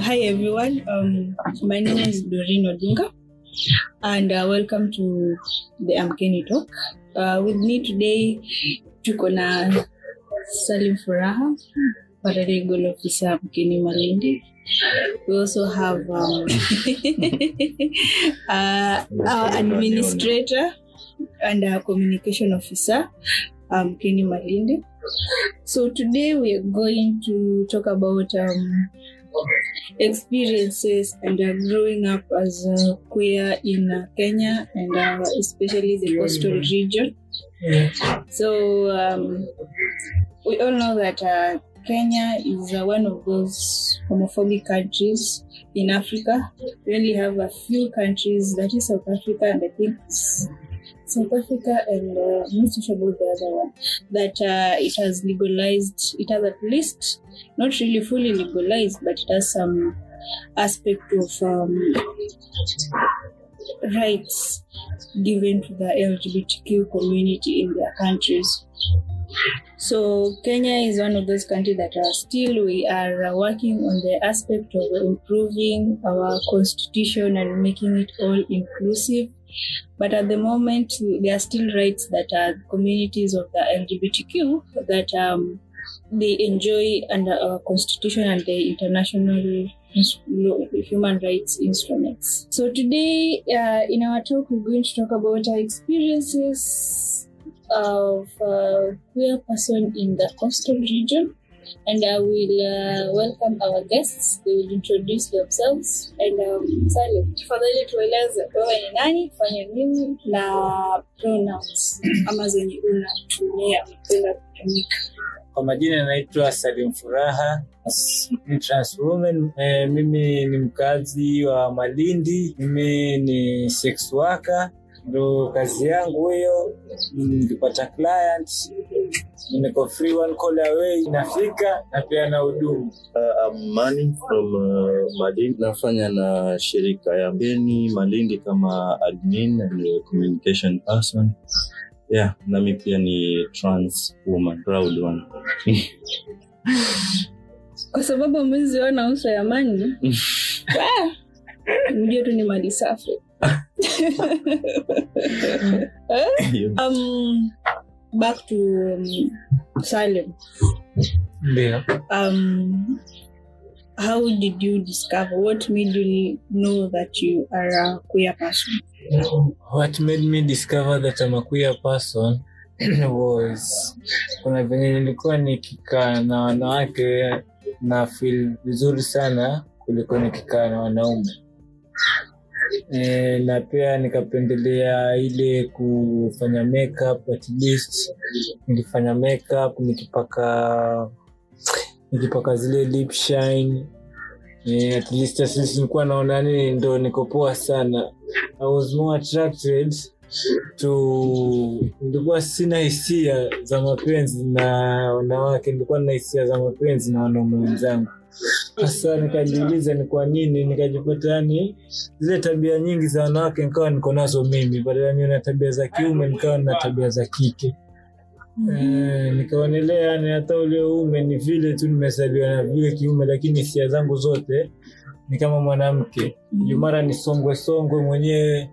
Hi everyone. Um, my name is Doreen Odinga, and uh, welcome to the Amkeni Talk. Uh, with me today, tuko na Salim Furaha, paralegal officer Amkeni Malindi. We also have um, uh, our administrator and our communication officer, um, Malindi. So today we are going to talk about um, experiences and uh, growing up as a queer in uh, Kenya and uh, especially the coastal region. So um, we all know that uh, Kenya is uh, one of those homophobic countries in Africa. We only have a few countries, that is South Africa, and I think it's South Africa and uh, I'm not so sure about the other one, that uh, it has legalized, it has at least not really fully legalized, but it has some aspect of um, rights given to the LGBTQ community in their countries. So Kenya is one of those countries that are still we are working on the aspect of improving our constitution and making it all inclusive. But at the moment, there are still rights that are communities of the LGBTQ that um, they enjoy under our constitution and the international human rights instruments. So today, uh, in our talk, we're going to talk about our experiences of uh, queer person in the coastal region. And I will uh, welcome our guests. They will introduce themselves. And um, Salim, tafadhali tueleze wewe ni nani, fanya nini na pronouns ama zenye unatumia unapenda kutumika. Kwa majina naitwa Salim Furaha, trans. E, mimi ni mkazi wa Malindi, mimi ni sex worker, ndo kazi yangu hiyo. Nikipata client niko free one call away, nafika na pia na hudumu. Uh, I'm from uh, Malindi. Nafanya na shirika ya Beni Malindi kama admin and uh, communication person. Yeah, nami pia ni trans woman, proud one. Kwa sababu mweziona uso ya mani Ah, mjue tu ni mali safi. Um, back to um, Salem. Yeah. um, how did you discover what made you know that you are a queer person What made me discover that I'm a queer person was kuna venye nilikuwa nikikaa na wanawake na feel vizuri sana kuliko nikikaa na wanaume e, na pia nikapendelea ile kufanya makeup at least. Nikifanya makeup nikipaka nikipaka zile lip shine. E, at least at least naona nini ndo niko poa sana. I was more attracted to nilikuwa sina hisia za mapenzi na wanawake nilikuwa na hisia za mapenzi na wanaume wenzangu sasa nikajiuliza ni kwa nini nikajipata yani zile tabia nyingi za wanawake nikawa niko nazo mimi. Badala niwe na tabia za kiume nikawa na tabia za kike. Eh, nikaonelea yani hata ule uume ni vile tu nimezaliwa na vile kiume lakini hisia zangu zote ni kama mwanamke. Juu mara nisongwe songwe mwenyewe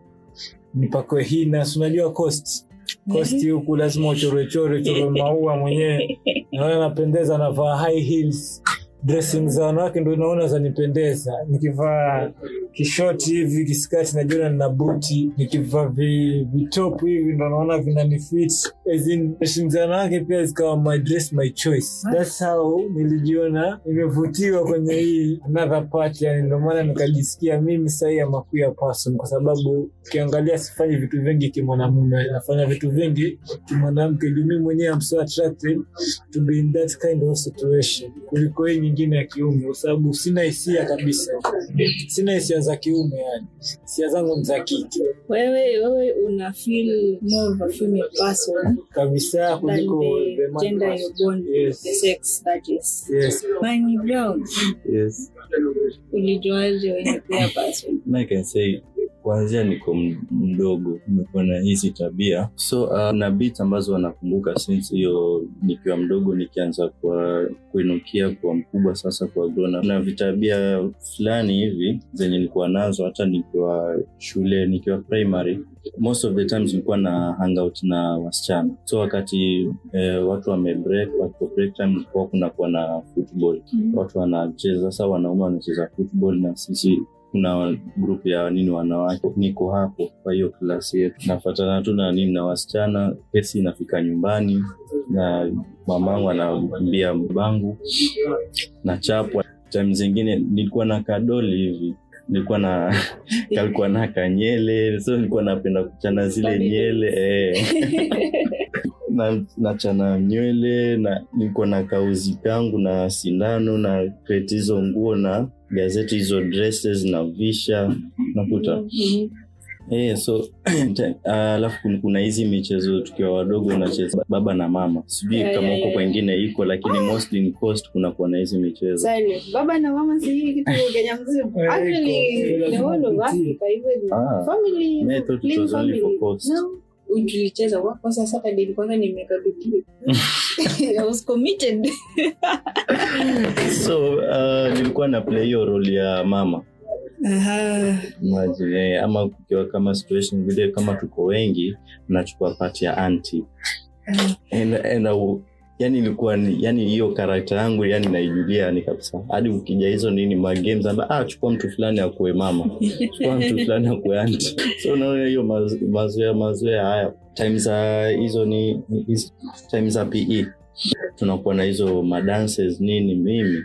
nipakwe hina. Si unajua cost? Cost huku lazima uchorechore chore maua mwenyewe. Naona napendeza navaa high heels dressing za wanawake ndo naona zanipendeza. Nikivaa kishoti hivi kiskati najiona nina buti nikivaa vi- vitop hivi ndo naona vinanifit. Dressing za wanawake pia zikawa my dress my choice. Thats how nilijiona nimevutiwa kwenye hii another part yani ndo maana nikajisikia mimi sahii ama queer person kwa sababu ukiangalia sifanyi vitu vingi kimwanamume nafanya vitu vingi kimwanamke. Juu mimi mwenyewe am so attracted to be in that kind of situation. Kuliko hii nyingine ya kiume kwa sababu sina hisia kabisa. Sina hisia za kiume yani. Hisia zangu ni za kike. Wewe wewe una feel more of a female person kabisa kuliko the the man gender you born Yes. the sex that is. Yes. Mani Brown Yes. ulijuaje wewe pia person? I can say kuanzia niko mdogo nimekuwa na hizi tabia. So uh, na bit ambazo wanakumbuka since hiyo nikiwa mdogo nikianza kwa kuinukia kwa mkubwa sasa kwa grona na vitabia fulani hivi zenye nilikuwa nazo hata nikiwa shule nikiwa primary most of the times nilikuwa na hangout na wasichana. So wakati eh, watu wame break wako break time kulikuwa kunakuwa na football. Watu wanacheza sasa wanaume wanacheza football na sisi kuna grupu ya nini wanawake niko hapo kwa hiyo klasi yetu. Nafatana tu na nini na wasichana kesi inafika nyumbani na mamangu anaambia mbangu na chapwa. Time zingine nilikuwa na kadoli hivi nilikuwa na kalikuwa na kanyele so nilikuwa napenda kuchana zile nyele eh. na nachana nywele na niko na kauzi kangu na sindano na kreti hizo nguo na gazeti hizo dresses na visha nakuta Yeah, so alafu kuna- kuna hizi michezo tukiwa wadogo unacheza baba na mama sijui Yeah, kama huko yeah. kwengine iko lakini mostly in coast kunakuwa na hizi michezo baba na mama si kitu Kenya mzima. Eh, Actually, the whole of Africa Ah. family family. Tulicheza wako Saturday kwanza I was committed. So uh, nilikuwa na play hiyo role ya mama. Aha. Imagine, eh, ama kukiwa kama situation vile kama tuko wengi nachukua pati ya anti and, and, uh, yani ilikuwa ni- yani hiyo karakta yangu yani naijulia yani kabisa. Hadi ukija hizo nini magames amba ah, chukua mtu fulani akuwe mama. Chukua mtu fulani akuwe anti so unaona hiyo mazoea mazoea haya time za hizo ni time za pe tunakuwa na hizo madances nini mimi.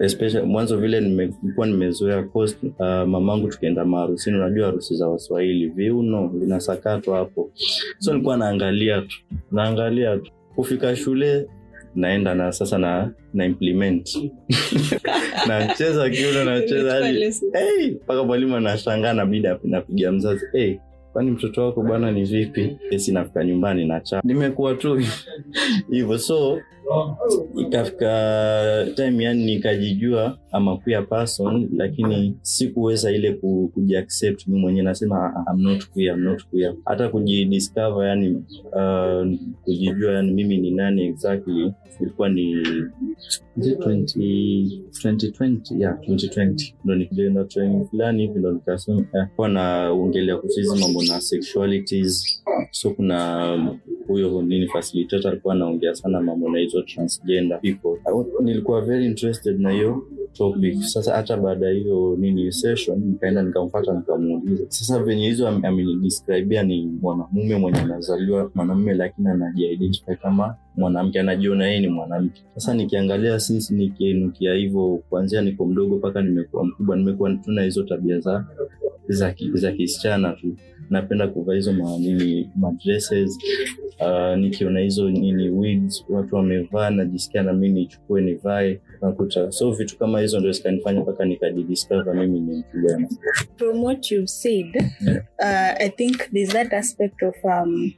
Especially mwanzo vile nimekuwa nimezoea cost uh, mamangu tukienda maharusini unajua harusi za waswahili viuno vinasakatwa hapo. So nilikuwa naangalia tu naangalia tu. Kufika shule naenda na sasa na na implement. Nacheza kiuno nacheza hey, mpaka mwalimu anashangaa nabidi napiga mzazi hey, kwani mtoto wako bwana ni vipi? Esi nafika nyumbani na cha. Nimekuwa tu. Hivyo so ikafika time yani nikajijua ama queer person lakini sikuweza ile ku, kujiaccept mi mwenyewe. Nasema "Ah, I'm not queer, I'm not queer. hata kujidiscover yani uh, kujijua yani mimi ni nani exactly ilikuwa ni is it 20, 2020 ya 2020 ndo nikienda training fulani hivi ndo nikasema eh, kuwa naongelea kuhusu mambo na sexualities. So kuna huyo nini facilitator alikuwa anaongea sana mambo na hizo transgender people. Nilikuwa very interested na hiyo topic. Sasa hata baada ya hiyo nini session nikaenda nikamfata nikamuuliza. Sasa venye hizo am- ni mwanamume mwenye anazaliwa mwanamume lakini anajiidentify kama mwanamke anajiona yeye ni mwanamke. Sasa nikiangalia since nikiinukia hivyo kuanzia niko mdogo mpaka nimekuwa mkubwa nimekuwa tuna hizo tabia za za kisichana tu napenda kuvaa hizo manini madresses uh, nikiona hizo nini wigs watu wamevaa najisikia na mi nichukue nivae nakuta. So vitu kama hizo ndio zikanifanya mpaka nikajidiscover mimi ni mtu gani. From what you've said uh, i think there's that aspect of um,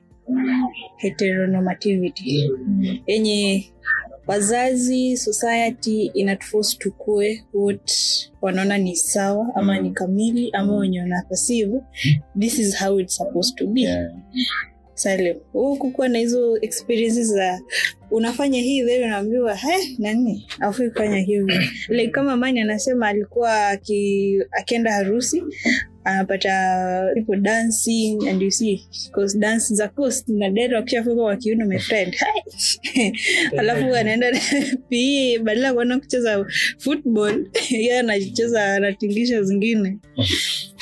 heteronormativity. Yenye wazazi society inatuforce tukue what wanaona ni sawa ama ni kamili ama wenye wana this is how it's supposed to be. Yeah. Salem, huu kukuwa na hizo experiences za unafanya hii then unaambiwa "He, nani? Afui kufanya hivi. Like kama mani anasema alikuwa aki, akienda harusi anapata people dancing and you see because dance za coast na dera wakishafika kwa kiuno my friend. Alafu anaenda pe badala kuenda kucheza football yeye anacheza anatingisha zingine.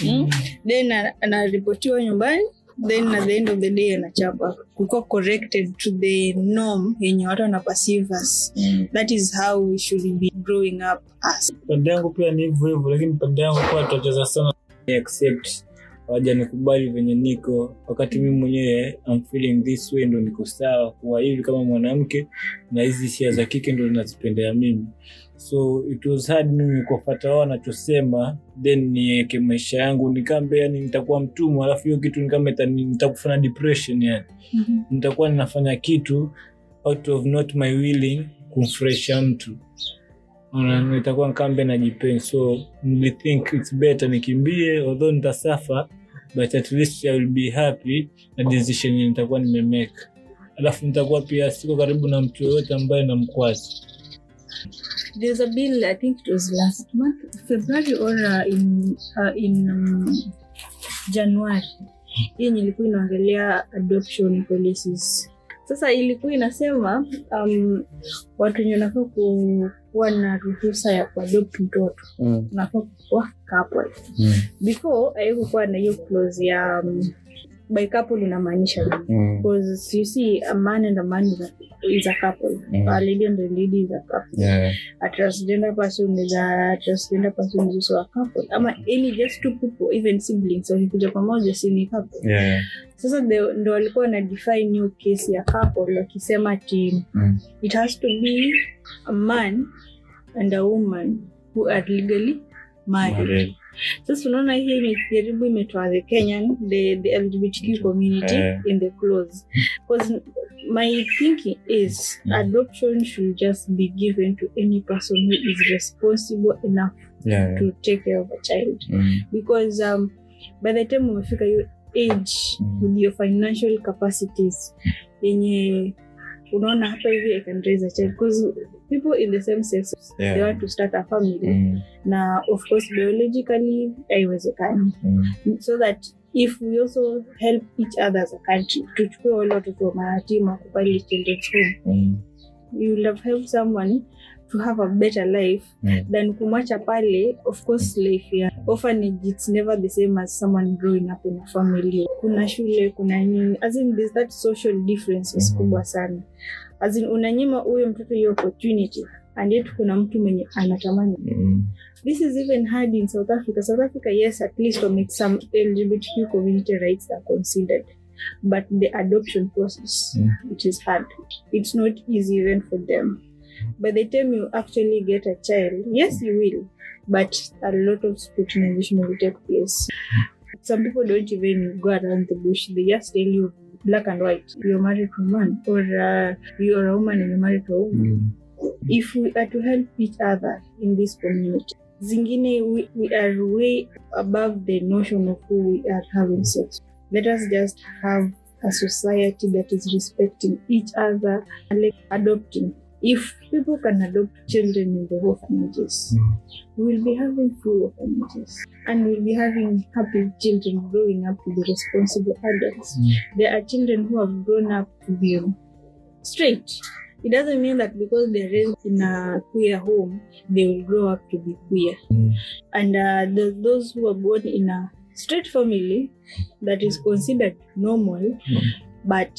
Mm? then anaripotiwa nyumbani then at the end of the day anachapa kukuwa corrected to the norm yenye watu wana perceive as mm. that is how we should be growing up as pande yangu pia ni hivyo hivyo lakini pande yangu kuwa tutacheza sana. Accept hawajanikubali venye niko. Wakati mimi mwenyewe I'm feeling this way ndo niko sawa kuwa hivi kama mwanamke na hizi hisia za kike ndo nazipendea mimi. So it was hard mimi kuwafata wao wanachosema then niweke maisha yangu nikambe yani nitakuwa mtumwa alafu hiyo kitu nikama itani- nitakufanya depression yani. Nitakuwa ninafanya kitu out of not my willing kumfurahisha mtu nitakuwa nkambe na jipen so nilithink its better nikimbie although nitasafa but at least I will be happy na decision nitakuwa nimemake alafu nitakuwa pia siko karibu na mtu yoyote ambaye namkwazi. There's a bill, I think it was last month, February or uh, in uh, in um, January. Hii nilikuwa inaongelea adoption policies. Sasa ilikuwa inasema um, watu wenye wanafaa ku- kuwa na ruhusa ya kuadopt mtoto Mm. unafaa kuwa couple. Mm. Before haikukuwa na hiyo clause ya um, by couple inamaanisha? Mm. Because you see a man and a man is a, is a couple. Mm. A lady and a lady is a couple. Yeah. a transgender person is a transgender person is also a couple ama any just two people even siblings wakikuja pamoja si ni couple Yeah. Sasa ndo walikuwa na define new case ya couple wakisema ati Mm. it has to be a man and a woman who are legally married Married. sasa unaona hii imejaribu imetoa the kenyan the, the lgbtq community Eh. in the clause because my thinking is Mm. adoption should just be given to any person who is responsible enough Yeah. to take care of a child Mm. because um, by the time umefika hiyo age Mm. with your financial capacities yenye unaona hapa hivi i can raise a child because people in the same sex Yeah. they want to start a family Mm. na of course biologically haiwezekani Mm. so that if we also help each other as a country tuchukue wale watoto wa mayatima kupali children's home Mm. you will have helped someone to have a better life Mm. than kumwacha pale of course life ya orphanage it's never the same as someone growing up in a family. Kuna shule kuna nini. As in there's that social difference is kubwa sana. As in unanyima huyo mtoto hiyo opportunity and yet kuna mtu mwenye anatamani. Mm. this is even hard in south africa. South africa yes at least we make some lgbtq community rights are considered but the adoption process Mm. it is hard. It's not easy even for them. By the time you actually get a child yes you will but a lot of scrutinization will take place. Some people don't even go around the bush. They just tell you black and white. You're married to a man or uh, you're a woman and you're married to a woman. Mm. if we are to help each other in this community zingine we, we are way above the notion of who we are having sex. Let us just have a society that is respecting each other and like adopting if people can adopt children in the orphanages Mm. we'll be having full orphanages and we'll be having happy children growing up to be responsible adults Mm. there are children who have grown up to be straight it doesn't mean that because they're raised in a queer home they will grow up to be queer Mm. and uh, the, those who are born in a straight family that is considered normal but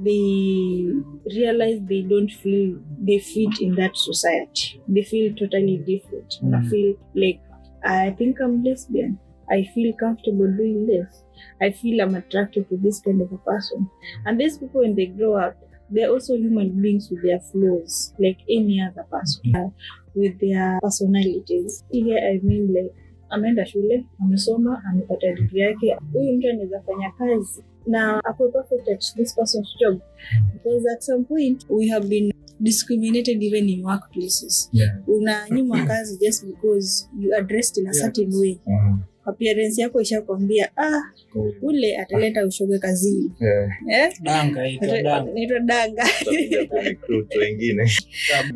they realize they don't feel they fit in that society. They feel totally different. And i Mm. feel like i think i'm lesbian. I feel comfortable doing this. I feel i'm attracted to this kind of a person. And these people when they grow up they're also human beings with their flaws like any other person uh, with their personalities. Here i mean like ameenda shule amesoma amepata digri yake huyu mtu anaweza fanya kazi na ako perfect at this person's job because at some point we have been discriminated even in workplaces Yeah. unanyimwa kazi just because you are dressed in a Yeah. certain way Mm. Appearance yako ishakwambia ah ule ataleta ushoga kazini. Yeah. eh? danga naitwa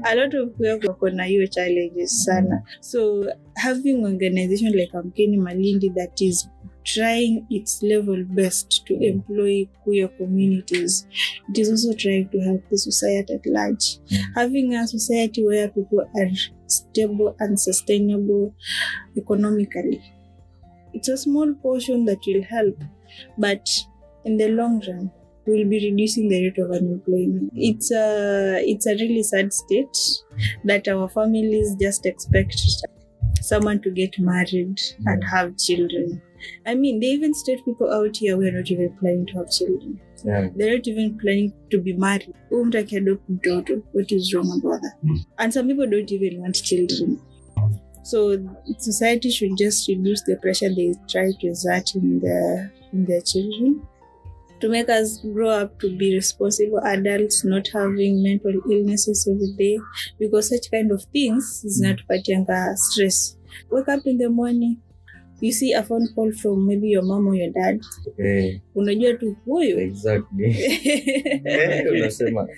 a lot of people wako na hiyo challenges sana. So having organization like amkeni malindi that is trying its level best to employ queer communities it is also trying to help the society at large. Mm. having a society where people are stable and sustainable economically it's a small portion that will help but in the long run we'll be reducing the rate of unemployment. Hmm. It's a it's a really sad state that our families just expect someone to get married hmm. and have children. I mean they even state people out here we are not even planning to have children. Yeah. they're not even planning to be married. Huyu mtu akiadopt mtoto what is wrong about that? Hmm. And some people don't even want children so society should just reduce the pressure they try to exert in their in their children. To make us grow up to be responsible adults not having mental illnesses every day because such kind of things is zinatupatianga stress. Wake up in the morning you see a phone call from maybe your mom or your dad. Hey. unajua tu huyu? Exactly. Eh, unasema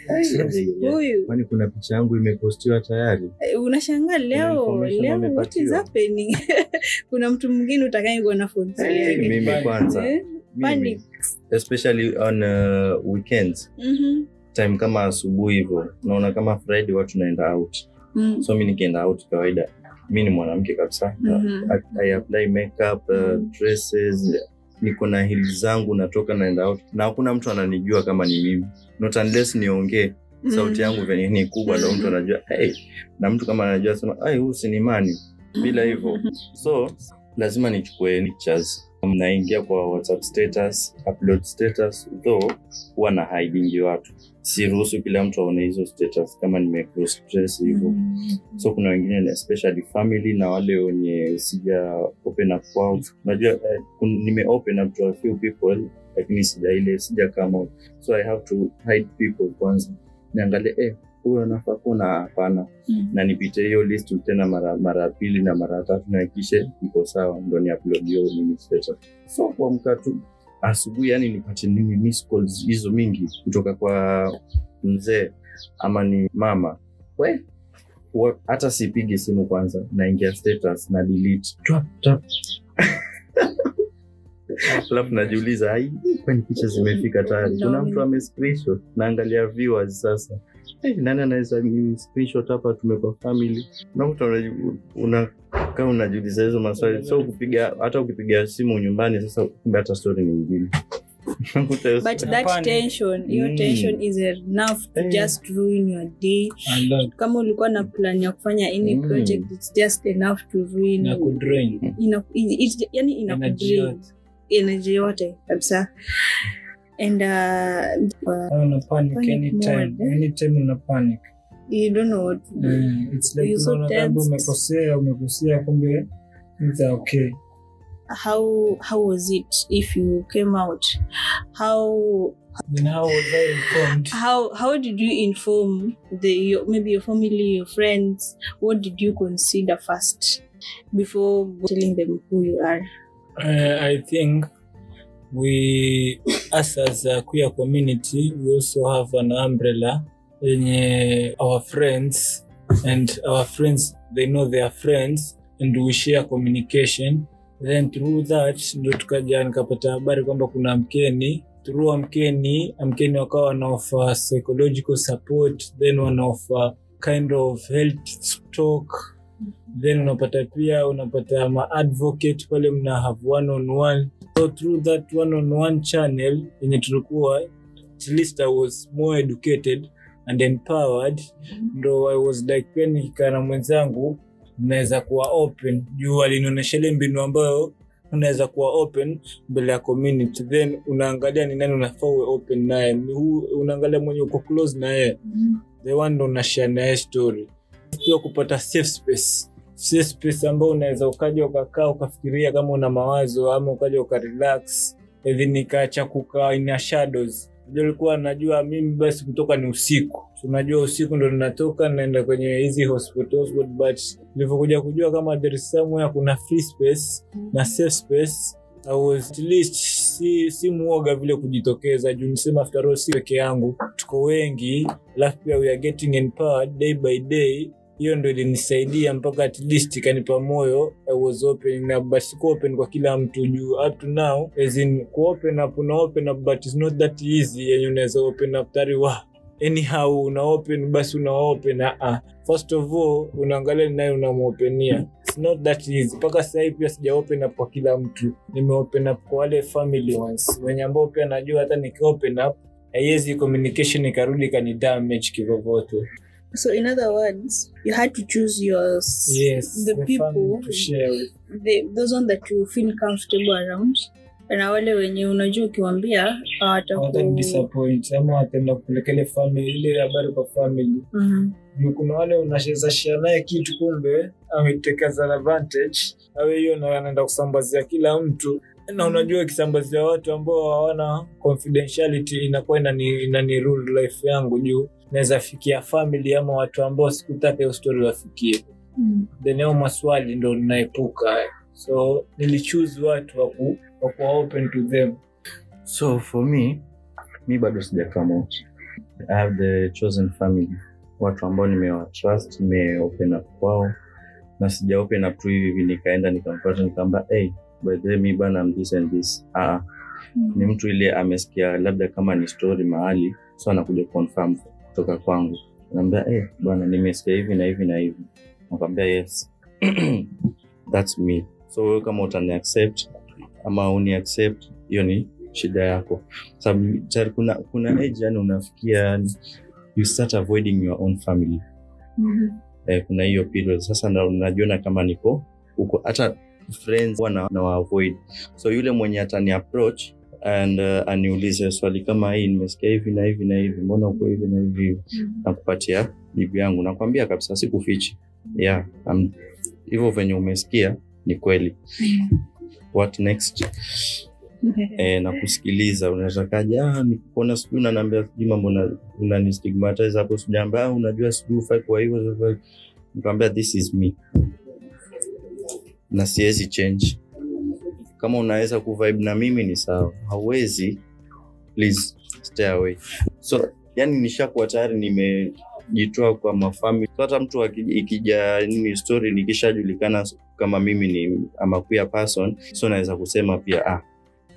huyu kwani kuna picha yangu imepostiwa tayari? Unashanga unashangaa leo leo what is happening? Kuna mtu mwingine utakaye kuwa na phone Eh, mimi kwanza. Eh, panic. mimi, especially on uh, weekends. Mhm. time kama asubuhi hivyo naona kama friday watu naenda out. Mm. so mi nikienda out kawaida mi ni mwanamke kabisa. Mm -hmm. I apply makeup uh, dresses niko na hili zangu natoka naenda out. Na hakuna mtu ananijua kama ni mimi. Not unless niongee. Sauti yangu venye ni kubwa ndo mtu anajua. Hey. na mtu kama anajua sema "Ai, huu sinimani bila hivyo. So lazima nichukue pictures. Naingia kwa whatsapp status upload status though huwa na haidingi watu siruhusu kila mtu aone hizo status kama nime stress hivyo so kuna wengine especially family na wale wenye sija open up kwao. Unajua uh, nime open up to a few people lakini sija ile sija come out. So i have to hide people kwanza. Niangalie eh huyo anafaa kuna hapana. Mm. na nipite hiyo list tena mara mara pili na mara tatu na kishe iko sawa. Ndo ni upload hiyo nini status. So kuamka tu asubuhi yani nipate nini miss calls hizo mingi kutoka kwa mzee ama ni mama. We hata sipigi simu kwanza naingia status na delete. Alafu najiuliza ai kwani picha zimefika tayari? Kuna mtu ame naangalia viewers sasa hey, nani anaweza ni screenshot hapa tumekuwa family unakuta unakaa unajiuliza hizo maswali so kupiga hata ukipiga simu nyumbani sasa kumbe hata story ni nyingine but that tension your Mm. tension is enough to Eh. just ruin your day kama ulikuwa na plan ya kufanya any Mm. project it's just enough to ruin Inakudrain. ina, yani inakudrain energy yote kabisa and uh, uh, una panic Panic anytime mode. anytime una panic you don't know what to do. Mm, it's like You're so tense. umekosea umekosea kumbe it's okay how how was it if you came out how then how was I informed how how did you inform the your, maybe your family your friends what did you consider first before telling them who you are Uh, I think we, us as a queer community, we also have an umbrella yenye our friends, and our friends they know their friends, and we share communication. Then through that ndo tukaja nikapata habari kwamba kuna mkeni. Through amkeni amkeni wakawa wanaofa psychological support then wanaofa kind of health talk. Then unapata pia unapata maadvocate pale mna have one on one so through that one on one channel yenye tulikuwa at least i was more educated and empowered. Ndo i was like pia nikikaa na mwenzangu naweza kuwa open. Juu alinionyesha ile mbinu ambayo unaweza kuwa open mbele ya community. Then unaangalia ni nani unafaa uwe open naye. Unaangalia mwenye uko close naye mm-hmm. the one ndo unashare naye story. Pia kupata safe space space ambao unaweza ukaja ukakaa ukafikiria kama una mawazo ama ukaja ukarelax then ikaacha kukaa ina shadows. Unajua ulikuwa najua mimi basi kutoka ni usiku. Unajua usiku ndo ninatoka naenda kwenye hizi hospitals but nilivyokuja kujua kama there is somewhere kuna free space na safe space I was at least si, si muoga vile kujitokeza. Juu nisema after all si peke yangu. Tuko wengi alafu pia we are getting empowered day by day hiyo ndo ilinisaidia mpaka at least ikanipa moyo I was open na basi open kwa kila mtu juu up to now as in ku open up una open up but it's not that easy yenye unaweza open up tari wa anyhow una open basi una open uh -uh. first of all unaangalia ni naye unamuopenia it's not that easy. Mpaka sasa hivi pia sija open up kwa kila mtu. Nime open up kwa wale family ones. Wenye ambao pia najua hata niki open up haiwezi communication ikarudi kani damage kivyovyote so in other words you had to choose yours. yes the, the people to share with. the, those one that you feel comfortable around. Na wale wenye unajua ukiwambia ama wataenda kupeleka ile family ile habari kwa family. Juu kuna wale unashezashia naye kitu kumbe ametekeza advantage. Awe hiyo na anaenda kusambazia kila mtu. Na unajua ikisambazia watu ambao hawana confidentiality inakuwa inani, inani rule life yangu juu naweza fikia family ama watu ambao sikutaka hiyo stori wafikie. Then hao maswali ndo ninaepuka. So nilichuse watu waku, open to them. So for me mi bado sija out i have the chosen family. Watu ambao nimewatrust nimeopen up kwao. Na sija open up tu hivi hivi nikaenda nikampata nikaamba hey, by the way mi bana this and this. Ah, ni mtu ile amesikia labda kama ni story mahali so anakuja confirm kutoka kwangu. Naambia hey, bwana nimesikia hivi na hivi na hivi. Nakwambia yes. That's me. So wewe kama utani accept ama uni accept hiyo ni shida yako. Sababu tayari kuna kuna age yani unafikia you start avoiding your own family. Mhm. eh, kuna hiyo period. Sasa na unajiona kama niko huko hata friends wana na, na avoid. So yule mwenye atani approach and uh, aniulize swali kama hii nimesikia hivi na hivi na hivi mbona uko hivi na hivi hivi? Nakupatia jibu yangu. Nakwambia kabisa sikufichi. Yeah um, hivyo venye umesikia ni kweli. What next? E, na kusikiliza unatakaje ah, nikuona sijui unaniambia sijui mambo unanistigmatize hapo sijaambia ah, unajua sijui ufai kwa hivyo sasa." this is me. Na siwezi change kama unaweza kuvibe na mimi ni sawa. Hauwezi. Please stay away. So yani nishakuwa tayari nimejitoa kwa mafamili so hata mtu ikija nini story nikishajulikana kama mimi ni ama queer person so naweza kusema pia ah,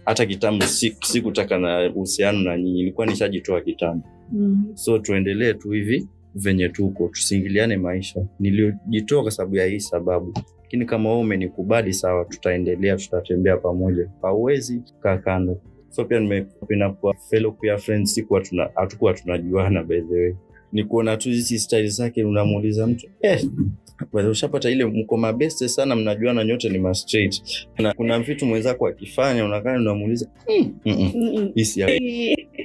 hata kitambo si- sikutaka na uhusiano na nyinyi. Ilikuwa nishajitoa kitambo. Mhm. so tuendelee tu hivi venye tuko tusiingiliane maisha. Nilijitoa kwa sababu ya hii sababu lakini kama wewe umenikubali sawa tutaendelea tutatembea pamoja. Hauwezi kaa kando. So pia nimependa kwa fellow queer friends sikuwa tuna hatukuwa tunajuana by the way. Ni kuona tu hizi style zake unamuuliza mtu eh, ushapata ile mko mabeste sana mnajuana nyote ni ma straight. Na kuna vitu mwenzako akifanya unakaa unamuuliza mm, mm, mm.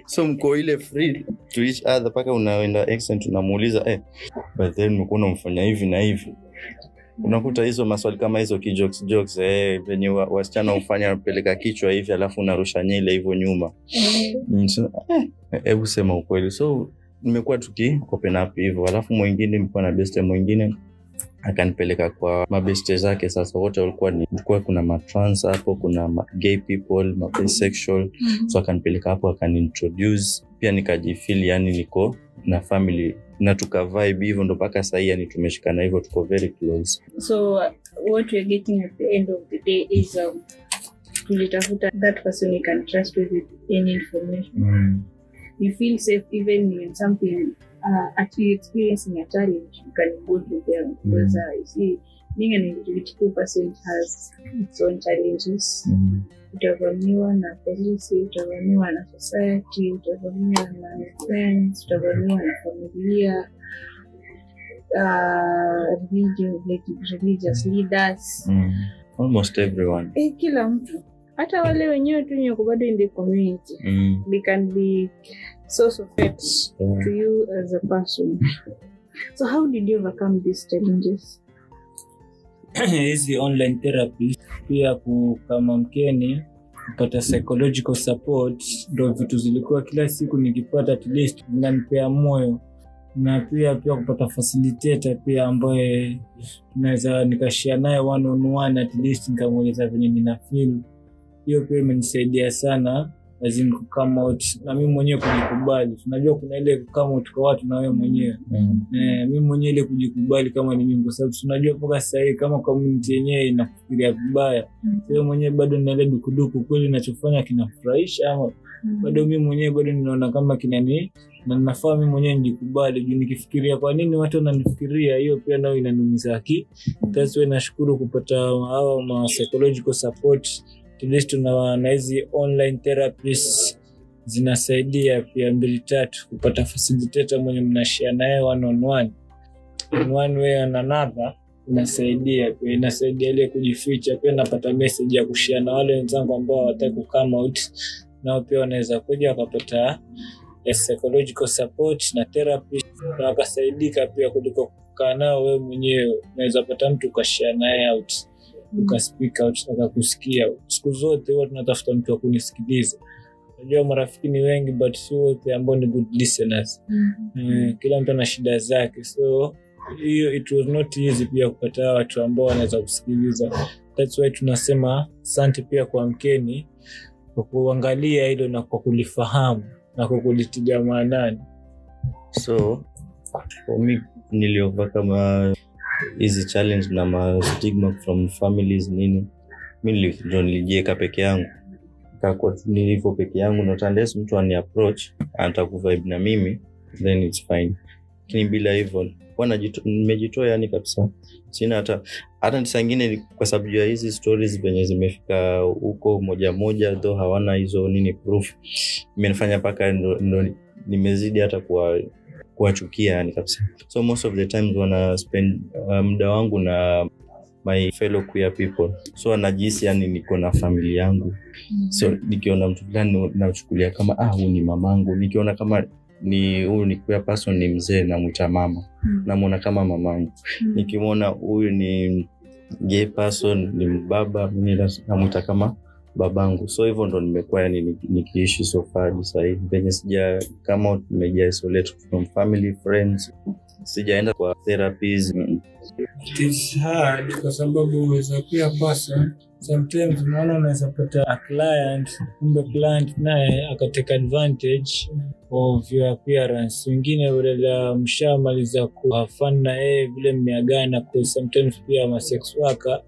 So mko ile free to each other mpaka unaenda accent unamuuliza eh, but then mko unamfanya hivi na hivi unakuta hizo maswali kama hizo kijokes jokes eh, venye wasichana hufanya napeleka kichwa hivi alafu unarusha nyele hivyo nyuma. Mm, eh, hebu sema ukweli. So nimekuwa tuki open up hivyo alafu mwingine nilikuwa na beste mwingine akanipeleka kwa mabeste zake sasa. Wote walikuwa ni kulikuwa kuna matrans hapo kuna ma gay people ma bisexual. So akanipeleka hapo akanintroduce pia nikajifili yani niko na family na tukavibe hivyo ndo mpaka sahii yani tumeshikana hivyo tuko very close. So what we are getting at the end of the day is um, tulitafuta that person you can trust with, any information. Mm. you feel safe even when something uh, actually experiencing a challenge you can go to them. Because uh, you see being an LGBTQ person has its own challenges. Mm. Utavamiwa na polisi utavamiwa na society utavamiwa na friends utavamiwa na familia uh, religious leaders Mm. almost everyone eh, kila mtu hata wale wenyewe tu nyoko bado in the community mm. they can be source of threat yeah. to you as a person so how did you overcome these challenges hizi online therapy. Pia ku- kama mkeni kupata psychological support ndo vitu zilikuwa kila siku nikipata at least zinanipea moyo. Na pia pia kupata facilitator pia ambaye naweza nikashia naye one on one at least nikamweleza venye nina feel. Hiyo pia imenisaidia sana lazima kukama out. Na mimi mwenyewe kujikubali. Unajua kuna ile kukama out kwa watu na wewe mwenyewe. Mm. Eh, mi mwenyewe ile kujikubali kama ni mimi kwa sababu tunajua mpaka sasa hivi kama community yenyewe inafikiria vibaya. Mm. sio mwenyewe bado nina ile dukuduku kweli ninachofanya kinafurahisha ama bado mi mwenyewe bado ninaona kama kinani na nafaa mi mwenyewe nijikubali. Juu nikifikiria kwa nini watu wananifikiria hiyo pia nayo inanumiza aki that's why nashukuru kupata hawa ma psychological support at least na hizi online therapies zinasaidia pia mbili tatu kupata facilitator mwenye mnashia naye one on one. Way and another inasaidia pia inasaidia ile kujificha pia napata message ya kushia na wale wenzangu ambao hawataki kukama out nao pia wanaweza kuja wakapata psychological support na therapy. Na wakasaidika pia kuliko kukaa nao wewe mwenyewe. Unaweza pata mtu ukashia naye out ukaspeak out kusikia. Siku zote huwa tunatafuta mtu wa kunisikiliza. Najua marafiki ni wengi but si wote ambao ni good listeners. Eh, kila mtu ana shida zake. So hiyo it was not easy pia kupata watu ambao wanaweza kusikiliza. That's why tunasema sante pia kwa Mkeni kwa kuangalia hilo na kwa kulifahamu na kwa kulitilia maanani. so for me niliova kama hizi challenge na ma stigma from families nini? Mi ndo nilijieka peke yangu. Nilivyo peke yangu not mtu ani approach anataka na mimi then it's fine. Lakini bila hivyo nimejitoa yani kabisa. Sina hata hata nisangine kwa sababu ya hizi stories venye zimefika huko moja moja tho hawana hizo nini proof. Imenifanya mpaka ndo, ndo nimezidi hata kuwa kuwachukia yani kabisa. So most of the times wana spend uh, muda wangu na my fellow queer people. So anajihisi yani niko na familia yangu. So nikiona mtu fulani nachukulia kama ah huu ni mamangu. Nikiona kama ni huyu ni queer person ni mzee namwita mama. Namwona kama mamangu. Nikimwona huyu ni gay person ni mbaba mimi namwita kama babangu. So hivyo ndo nimekuwa yani niki- nikiishi so far sahii venye sija kama nimeja isolate from family friends sijaenda kwa therapies. It's hard kwa sababu uweza pia person sometimes unaona unaweza pata a client kumbe client naye akateka advantage of your appearance. Wengine badala mshamaliza kuhafan na yeye vile mmeagana kwa sometimes pia masex worker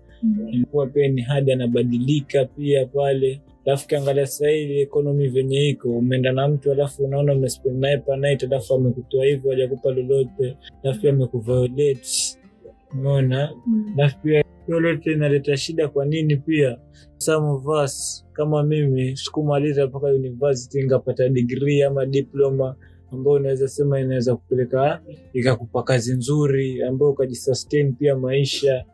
inakuwa pia ni hadi anabadilika pia pale. Alafu ukiangalia sasa hivi economy venye iko umeenda na mtu alafu unaona umespend naye panit, alafu amekutoa hivyo hajakupa lolote alafu pia amekuviolate. Umeona? Alafu pia lolote inaleta shida kwa nini pia? Some of us kama mimi sikumaliza mpaka university ngapata degree ama diploma ambayo unaweza sema inaweza kupeleka ikakupa kazi nzuri ambayo ukajisustain pia maisha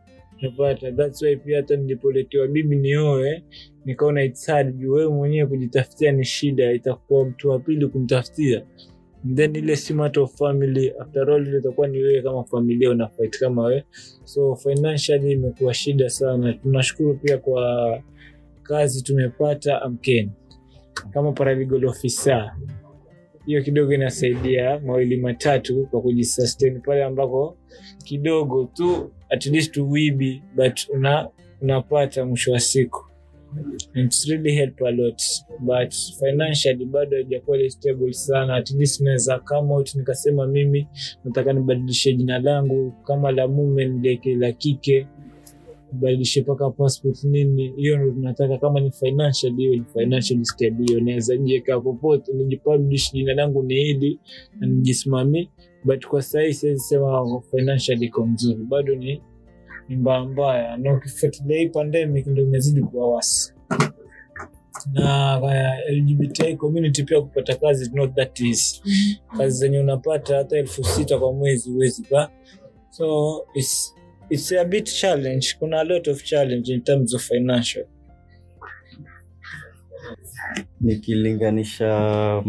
napata that's why pia hata nilipoletewa bibi nioe nikaona it's hard juu wewe mwenyewe kujitafutia ni shida itakuwa mtu wa pili kumtafutia. Then ile si matter of family after all ile itakuwa ni wewe kama familia una fight kama wewe. So financially imekuwa shida sana. Tunashukuru pia kwa kazi tumepata amkeni kama paralegal officer hiyo kidogo inasaidia mawili matatu kwa kujisustain pale ambako kidogo tu at least uwibi but una, unapata mwisho wa siku. It's really help a lot but financially bado haijakuwa stable sana. At least naweza come out nikasema mimi nataka nibadilishe jina langu kama la mume nileke la kike badilishe mpaka passport nini hiyo ndo tunataka kama ni financial hiyo ni financial stable naweza jiweka popote nijipublish jina langu ni hili na nijisimamie. But kwa sahii siwezi sema financial iko mzuri. Bado ni mbaya mbaya. Na ukifuatilia hii pandemic ndo imezidi kuwa wasi na uh, lgbti community pia kupata kazi not that easy. Kazi zenye unapata hata elfu sita kwa mwezi huwezi pa so it's, it's a bit challenge. Kuna a lot of challenge in terms of financial. Nikilinganisha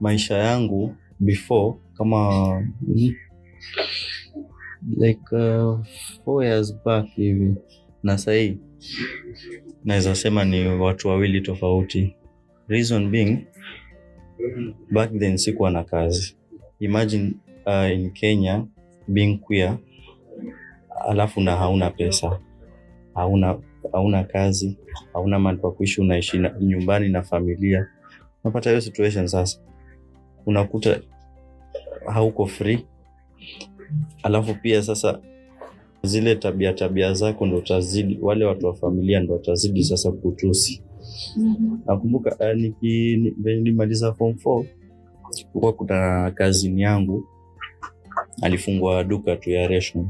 maisha yangu before kama mm, like uh, four years back hivi na sahii naweza sema ni watu wawili tofauti. Reason being back then sikuwa na kazi. Imagine uh, in kenya being queer alafu na hauna pesa hauna hauna kazi hauna mahali pa kuishi unaishi nyumbani na familia. Unapata hiyo situation sasa. Unakuta hauko free. Alafu pia sasa zile tabia tabia zako ndo utazidi wale watu wa familia ndo watazidi sasa kutusi. Nakumbuka uh, niki- nilimaliza form 4 kuwa kuna kazini yangu alifungua duka tu ya ration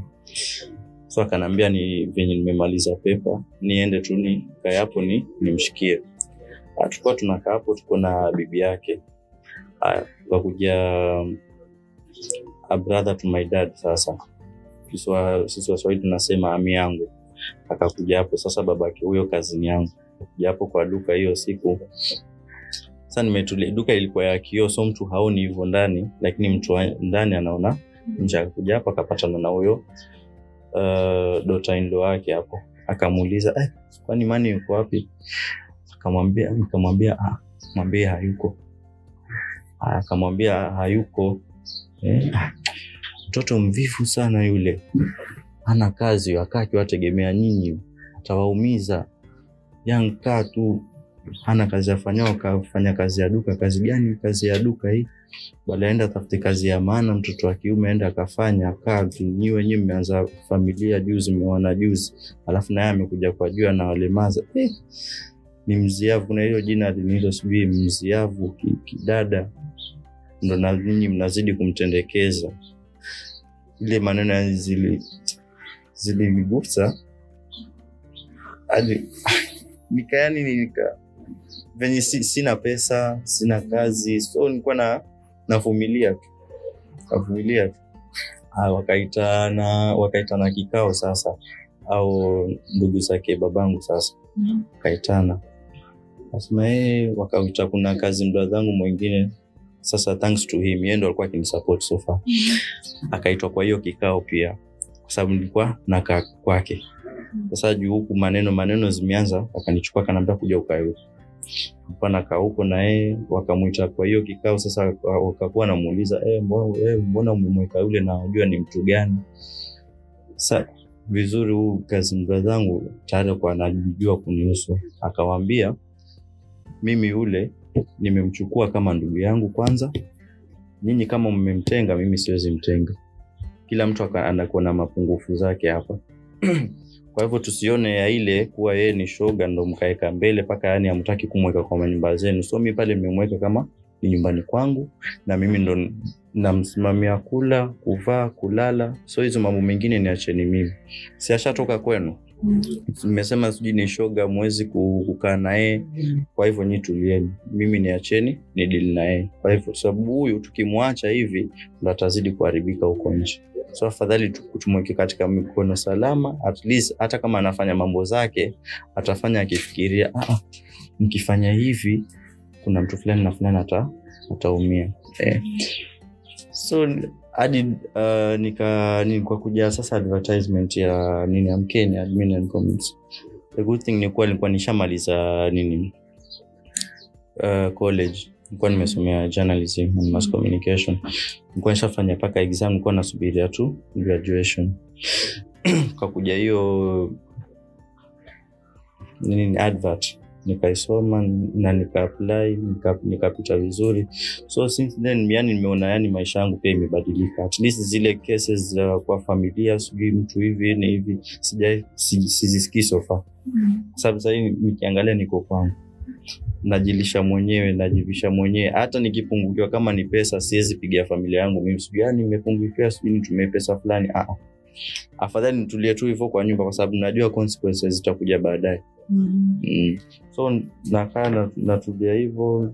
so akanaambia ni venye nimemaliza pepa niende tu nikae hapo ni nimshikie. Ah, tulikuwa tunakaa hapo tuko na bibi yake. Ah, tukakuja um, a brother to my dad sasa. Sisi waswahili tunasema ami yangu. Akakuja hapo sasa babake huyo kazini yangu. Akakuja hapo kwa duka hiyo siku. Sasa nimetulia duka ilikuwa ya kioo so mtu haoni hivyo ndani lakini mtu ndani anaona nje. Akakuja hapo akapatana na huyo uh, dota indo wake hapo. Akamuuliza eh, kwani mani yuko wapi? Akamwambia ah, mwambie hayuko. Akamwambia hayuko. Eh, mtoto mvivu sana yule. Hana kazi akaa akiwategemea nyinyi. Atawaumiza. Yankaa tu hana kazi afanyao kafanya kazi ya duka. Kazi gani? Kazi ya duka hii. Bali aenda tafute kazi ya maana mtoto wa kiume aenda akafanya kazi. tu. Nyi wenyewe mmeanza familia juzi mmeona juzi. Alafu naye amekuja kwa juu anawalemaza eh, ni mziavu. Kuna hilo jina linaitwa sijui mziavu kidada. Ndo na ninyi mnazidi kumtendekeza. Ile maneno zili zilinigusa. Hadi nika yani nika venye si, sina pesa sina kazi so nilikuwa na navumilia tu. Navumilia tu. Ah, wakaitana wakaitana kikao sasa. Au ndugu zake babangu sasa. Wakaitana. Nasema hey, wakauta kuna kazi mdadhangu mwingine. Sasa thanks to him yeye ndo alikuwa akinisupport so far. Akaitwa kwa hiyo kikao pia kwa sababu nilikuwa nakaa kwake. Sasa juu huku maneno maneno zimeanza akanichukua kanaambia kuja ukae huku nilikuwa kauko na yeye wakamwita kwa hiyo kikao. Sasa wakakuwa namuuliza eh, mbona, umemweka yule na unajua ni mtu gani? Sasa vizuri huu kazi bradhangu tayari kwa anajua kunihusu. Akawaambia mimi yule nimemchukua kama ndugu yangu kwanza. Nyinyi kama mmemtenga mimi siwezi mtenga. Kila mtu anakuwa na mapungufu zake hapa kwa hivyo tusione ya ile kuwa yeye ni shoga ndo mkaweka mbele mpaka yani hamtaki kumweka kwa manyumba zenu. So mi pale nimemweka kama ni nyumbani kwangu na mimi ndo namsimamia kula kuvaa kulala. So hizo mambo mengine niacheni mimi. Si ashatoka kwenu? Nimesema sijui ni shoga mwezi kukaa naye kwa hivyo nyi tulieni. Mimi niacheni ni dili na kwa hivyo sababu huyu tukimwacha hivi ndo atazidi kuharibika huko nje so afadhali tu- tumweke katika mikono salama at least hata kama anafanya mambo zake atafanya akifikiria "Ah, ah, nikifanya hivi kuna mtu fulani na fulani ata, ataumia. Eh. so hadi uh, nika ni kwa kuja sasa advertisement ya nini ya mkenya admin and comments. The good thing ni kuwa nilikuwa nishamaliza nini uh, college nilikuwa nimesomea journalism and mass communication. Nilikuwa nishafanya paka exam nilikuwa nasubiria tu graduation. Kakuja hiyo nini advert. Nikaisoma na nikaapply nika- nikapita vizuri. So since then yani nimeona yani maisha yangu pia imebadilika. At least zile cases za kwa familia sijui mtu hivi ni hivi. Sizisikii sofa sababu sahii nikiangalia niko kwangu najilisha mwenyewe najivisha mwenyewe. Hata nikipungukiwa kama ni pesa siwezi pigia familia yangu mimi sijui yani nimepungukiwa sijui nitumie pesa fulani. Ah, ah. afadhali nitulie tu hivyo kwa nyumba kwa sababu najua consequences zitakuja baadaye. Mm. so nakaa natulia hivyo.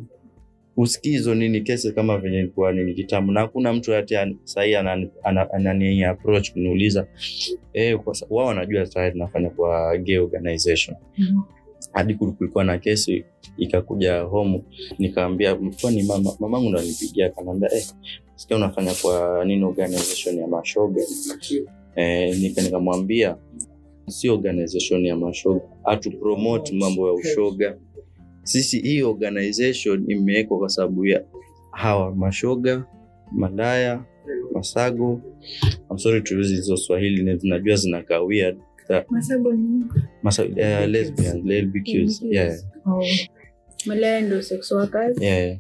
Usikii hizo nini kesi kama venye ilikuwa nini kitambo na hakuna mtu ati sahii anani ana, anani approach kuniuliza. Eh, wao wanajua tayari nafanya kwa gay organization hadi kulikuwa na kesi ikakuja home nikaambia kwani mama mamangu ndo alinipigia akanaambia eh, sikia unafanya kwa nini organization ya mashoga? Eh, nika nikamwambia si organization ya mashoga atu promote mambo ya ushoga. Sisi hii organization imewekwa kwa sababu ya hawa mashoga malaya masago. I'm sorry to use hizo swahili najua zinakaa weird That- ni masa, uh, lesbian, LBQs, yeah. Oh. Malaya ndo sex workers. Yeah.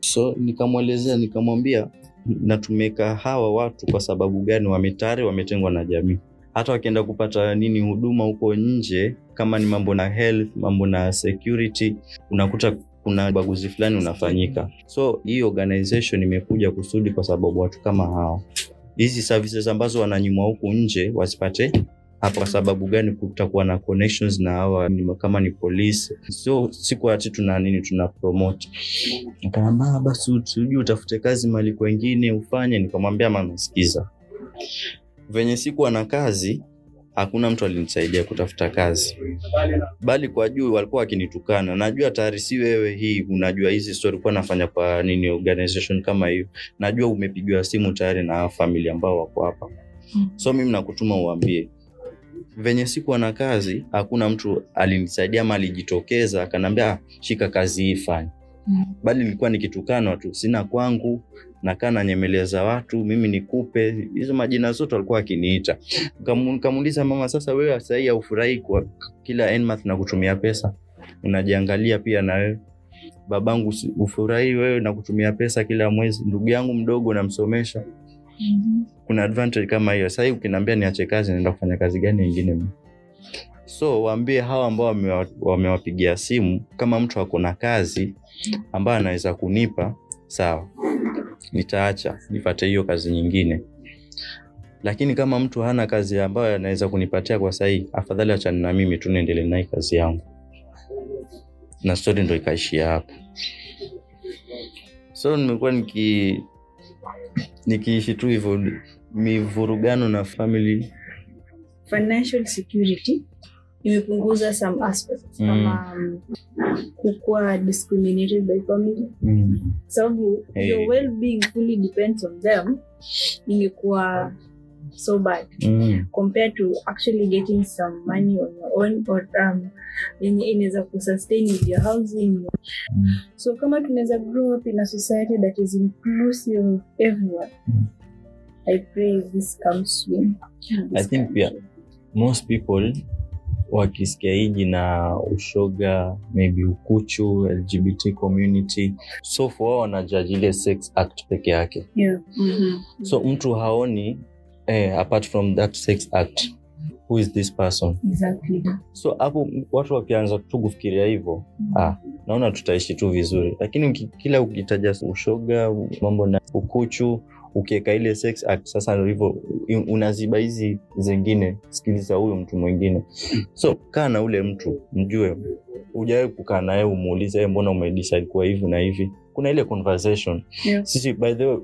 so nikamwelezea nikamwambia na tumeweka hawa watu kwa sababu gani wametare wametengwa na jamii hata wakienda kupata nini huduma huko nje kama ni mambo na health mambo na security unakuta kuna ubaguzi fulani unafanyika so hii organization imekuja kusudi kwa sababu watu kama hawa hizi services ambazo wananyimwa huku nje wasipate hapa kwa sababu gani kutakuwa na connections na hawa kama ni polisi so siku ati tuna nini tuna promote. Akaambia basi sijui utafute kazi mali kwengine ufanye. Nikamwambia mama, sikiza, venye sikuwa na kazi hakuna mtu alinisaidia kutafuta kazi, bali kwa juu walikuwa wakinitukana. Najua tayari si wewe hii, unajua hizi story kuwa nafanya kwa nini organization kama hiyo, najua umepigiwa simu tayari na familia ambao wako hapa, so mimi nakutuma uambie venye sikuwa na kazi, hakuna mtu alinisaidia ama alijitokeza akanambia "Ah, shika kazi hii fanya. Bali nilikuwa nikitukanwa tu, sina kwangu, nakaa nanyemelea za watu mimi nikupe. Hizo majina zote walikuwa akiniita Nikamu- nikamuuliza mama sasa wewe sahii haufurahi kwa kila Nmath na kutumia pesa? Unajiangalia pia na wewe. Babangu ufurahi wewe na kutumia pesa kila mwezi. Ndugu yangu mdogo namsomesha Mhm. kuna advantage kama hiyo. Sahii ukiniambia niache kazi naenda kufanya kazi gani ingine so waambie hawa ambao wamewa- wamewapigia simu kama mtu ako na kazi ambayo anaweza kunipa sawa. Nitaacha nipate hiyo kazi nyingine. Lakini kama mtu hana kazi ambayo anaweza kunipatia kwa sahii afadhali achani na mimi tu niendelee kazi yangu. Na stori ndo ikaishia hapo. So nimekuwa nikiishi tu hivyo mivurugano na family financial security imepunguza some aspects Mm. kama um, kukuwa discriminated by family mm. sababu Hey. your well-being fully depends on them ingekuwa so bad Mm. compared to actually getting some money on your own or um, yenye inaweza kusustain with your housing Mm. so kama tunaweza grow up in a society that is inclusive of everyone Mm. i pray this comes soon I think pia most people wakisikia hii jina ushoga maybe ukuchu lgbt community so for wao wanajaji ile sex act peke yake yeah. mm-hmm. so mtu haoni eh, apart from that sex act who is this person? Exactly. So hapo watu wakianza tu kufikiria hivyo ah, naona tutaishi tu vizuri. Lakini kila ukitaja ushoga mambo na ukuchu ukiweka ile sex act sasa ndo hivyo unaziba hizi zingine sikiliza huyu mtu mwingine. So kaa na ule mtu mjue ujawai kukaa naye umuulize "Eh, mbona umedecide kuwa hivi na hivi? Kuna ile conversation. Yeah. sisi by the way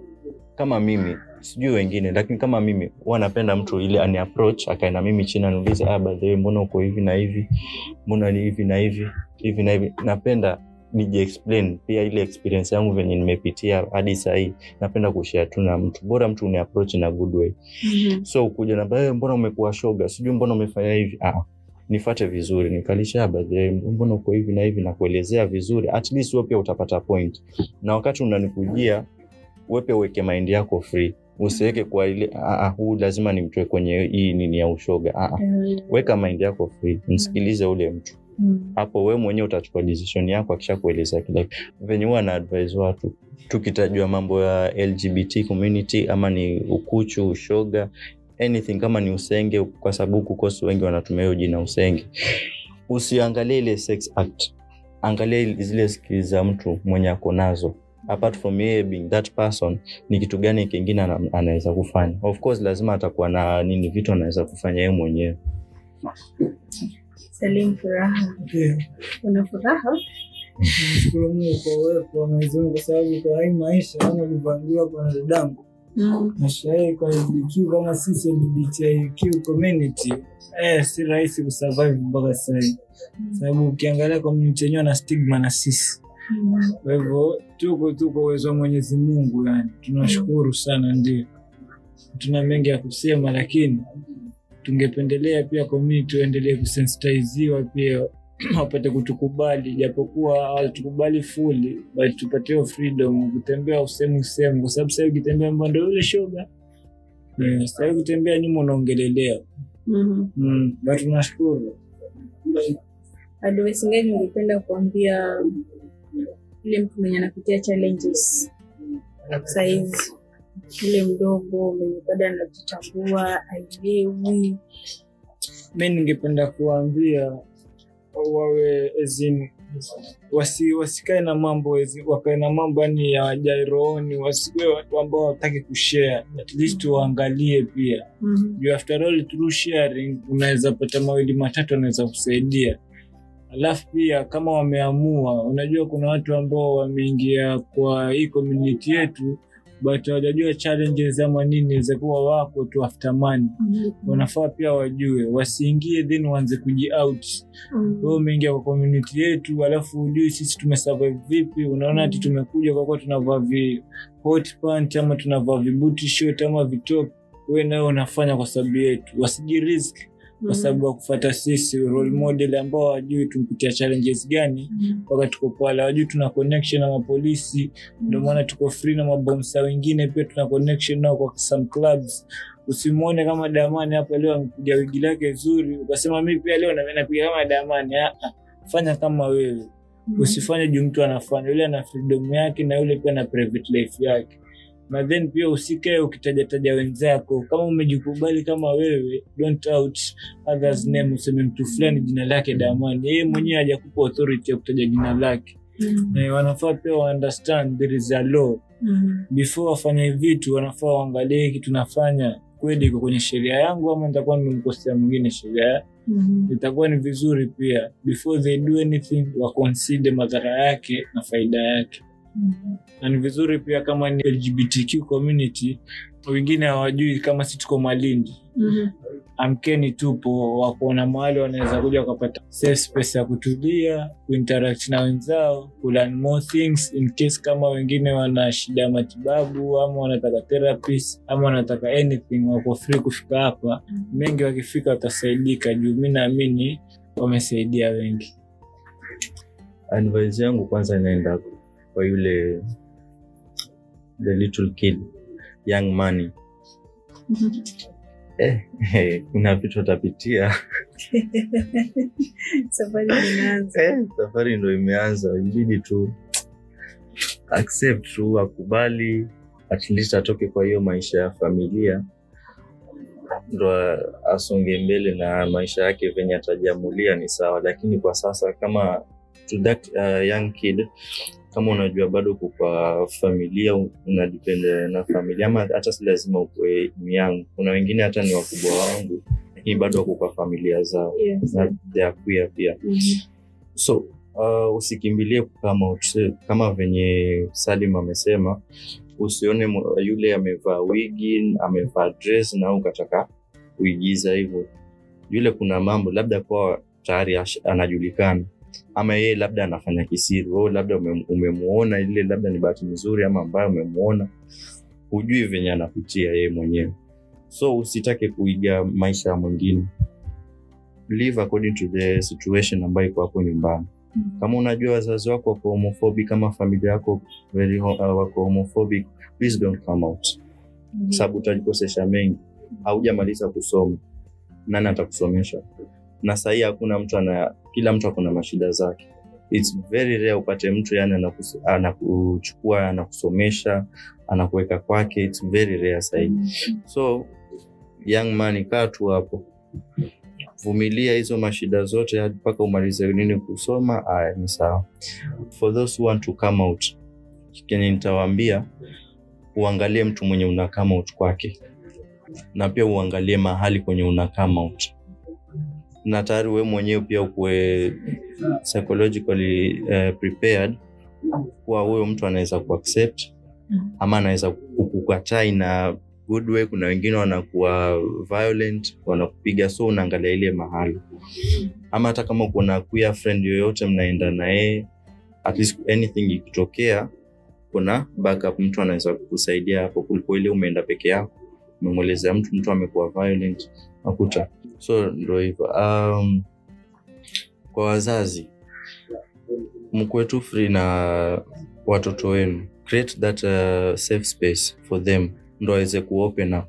kama mimi sijui wengine lakini kama mimi huwa napenda mtu ile ani approach akae na mimi chini aniulize ah, by the way mbona uko hivi na hivi? Mbona ni hivi na hivi hivi na hivi? Napenda nije explain pia ile experience yangu venye nimepitia hadi sahii. Napenda kushare tu na mtu. Bora mtu uni approach na good way. Mm-hmm. so kuja na baadaye, mbona umekuwa shoga? Sijui mbona umefanya hivi. Ah, nifate vizuri. Nikalisha badhe mbona uko hivi na hivi? Na kuelezea vizuri. At least wewe pia utapata point. Na wakati unanikujia wewe pia uweke mind yako free usiweke kwa ile "Ah, ah, huu lazima nimtoe kwenye hii nini ya ushoga. Ah, ah. weka mind yako free. Msikilize ule mtu. Hapo we mwenyewe utachukua decision yako akisha kueleza kila kitu. venye huwa na advise watu tukitajua mambo ya lgbt community ama ni ukuchu ushoga anything kama ni usenge kwa sababu kukosi wengi wanatumia hiyo jina usenge. Usiangalie ile sex act. Angalia zile skili za mtu mwenye ako nazo apart from yeye being that person ni kitu gani kingine anaweza kufanya? Of course lazima atakuwa na nini vitu anaweza kufanya yeye mwenyewe. Salim furaha. Yeah. una furaha? Nashukuru Mungu kwa uwepo wa Mwenyezi Mungu kwa sababu kwa hii maisha kama ulivyoambiwa kwa wanadamu maisha hii kwa LGBTQ kama sisi LGBTQ community eh, si rahisi kusurvive mpaka sasa hivi, sababu ukiangalia community yenyewe na stigma na sisi. Kwa hivyo tuko tu kwa uwezo wa Mwenyezi Mungu, yani tunashukuru sana, ndio tuna mengi ya kusema, lakini tungependelea pia community waendelee kusensitiziwa pia wapate kutukubali, japokuwa hawatukubali fully, but tupatie hiyo freedom kutembea usehemu sehemu, kwa sababu sasa ukitembea mbando yule shoga yeah, sasa ukitembea nyuma unaongelelea. -hmm. Mm, but tunashukuru. advice gani ungependa kuambia yule mtu mwenye anapitia challenges. Saizi yule mdogo mwenye bado anajitambua ailewi mi ningependa kuwaambia wawe as wasi, wasikae na mambo wakae na mambo yani ya jairooni wasiwe watu ambao wataki kushare. At least waangalie pia. Juu after all through sharing unaweza pata mawili matatu anaweza kusaidia alafu pia kama wameamua unajua kuna watu ambao wameingia kwa hii community yetu but hawajajua challenges ama nini zakuwa wako tu after money. Wanafaa pia wajue wasiingie then waanze kuji out. Wewe umeingia kwa community yetu alafu hujui sisi tumesurvive vipi unaona ati tumekuja kwa kuwa tunavaa vi hot pant ama tunavaa vibuti short ama vitop wewe nawe unafanya kwa sababu yetu. Wasijirisk kwa sababu ya sisi role model ambao hawajui tumpitia challenges gani mpaka tuko pale, hawajui tuna connection na mapolisi, ndio maana tuko free na mabomsa wengine pia tuna connection nao kwa some clubs. Usimwone kama Damani hapa leo amepiga wigi lake zuri, ukasema mi pia leo napiga kama Damani. Ah, ah, fanya kama wewe, usifanye juu mtu anafanya. Yule ana freedom yake na yule pia na private life yake na then pia usikae ukitajataja wenzako. Kama umejikubali kama wewe, don't out others name, useme mtu fulani jina lake Damani. Yeye mwenyewe hajakupa authority ya kutaja jina lake. Na wanafaa pia wa understand there is a law. Before wafanye vitu, wanafaa waangalie hiki tunafanya. Kweli iko kwenye sheria yangu ama nitakuwa nimemkosea mwingine sheria. Itakuwa ni vizuri pia. Before they do anything wa consider madhara yake na faida yake na ni vizuri pia kama ni LGBTQ community, wengine hawajui kama si tuko Malindi. Amkeni, tupo wakuona mahali wanaweza kuja wakapata safe space ya kutulia, kuinteract na wenzao, kulearn more things in case kama wengine wana shida ya matibabu ama wanataka therapist ama wanataka anything, wako free kufika hapa. Mengi wakifika watasaidika, juu mi naamini wamesaidia wengi. advice yangu kwanza inaenda kwa yule the little kid young money. Eh, eh, kuna vitu atapitia safari inaanza eh, safari ndo imeanza. Ibidi tu accept tu akubali at least atoke kwa hiyo maisha ya familia. Ndo asonge mbele na maisha yake venye atajamulia ni sawa. Lakini kwa sasa kama to that uh, young kid kama unajua bado uko kwa familia unadipende na familia ama hata si lazima ukwe yangu. Kuna wengine hata ni wakubwa wangu lakini bado wako kwa familia zao. Yes. na they are queer pia. So uh, usikimbilie kama, kama venye salim amesema usione yule amevaa wigi amevaa dress na ukataka kuigiza hivyo. Yule kuna mambo labda kwa tayari anajulikana ama yeye labda anafanya kisiri wewe labda ume- umemuona ile labda ni bahati nzuri ama ambayo umemuona hujui venye anapitia yeye mwenyewe. So usitake kuiga maisha ya mwingine. Live according to the situation ambayo iko hapo nyumbani. Kama unajua wazazi wako wako homophobic kama familia yako very uh, wako homophobic please don't come out. Sababu utajikosesha mengi. Haujamaliza kusoma. Nani atakusomesha na sahii hakuna mtu ana kila mtu akona mashida zake. It's very rare upate mtu yani anakus- anakuchukua anakusomesha anakuweka kwake. It's very rare sahii. So young man kaa tu hapo. Vumilia hizo mashida zote hadi mpaka umalize nini kusoma. Aya ni sawa. For those who want to come out kenye nitawaambia uangalie mtu mwenye una come out kwake. Na pia uangalie mahali kwenye una come out na tayari we mwenyewe pia ukuwe psychologically uh, prepared kuwa huyo mtu anaweza kuaccept ama anaweza kukukataa ina good way. Kuna wengine wanakuwa violent wanakupiga so unaangalia ile mahali. Ama hata kama kuna queer friend yoyote mnaenda na yeye at least anything ikitokea kuna backup mtu anaweza kukusaidia hapo kuliko ile umeenda peke yako. Umemwelezea mtu mtu amekuwa violent nakuta so ndo hivyo. Um, kwa wazazi mkuwe tu free na watoto wenu create that uh, safe space for them ndo aweze kuopen up.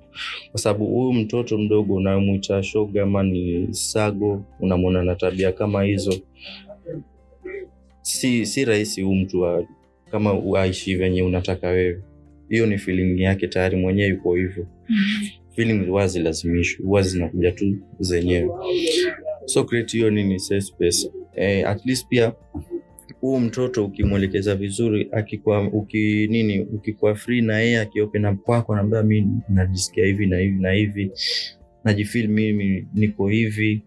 Kwa sababu huyu mtoto mdogo unamwita shoga ama ni sago unamwona na tabia kama hizo si si rahisi huu mtu wa, kama aishi venye unataka wewe. Hiyo ni feeling yake tayari mwenyewe yuko hivyo feeling huwa huwa zinakuja tu zenyewe. So create hiyo nini safe space. Eh, at least pia huu mtoto ukimwelekeza vizuri akikuwa uki, ukikuwa free na yeye akiopen up kwako anaambia mi najisikia hivi na hivi na hivi najifil mimi niko hivi.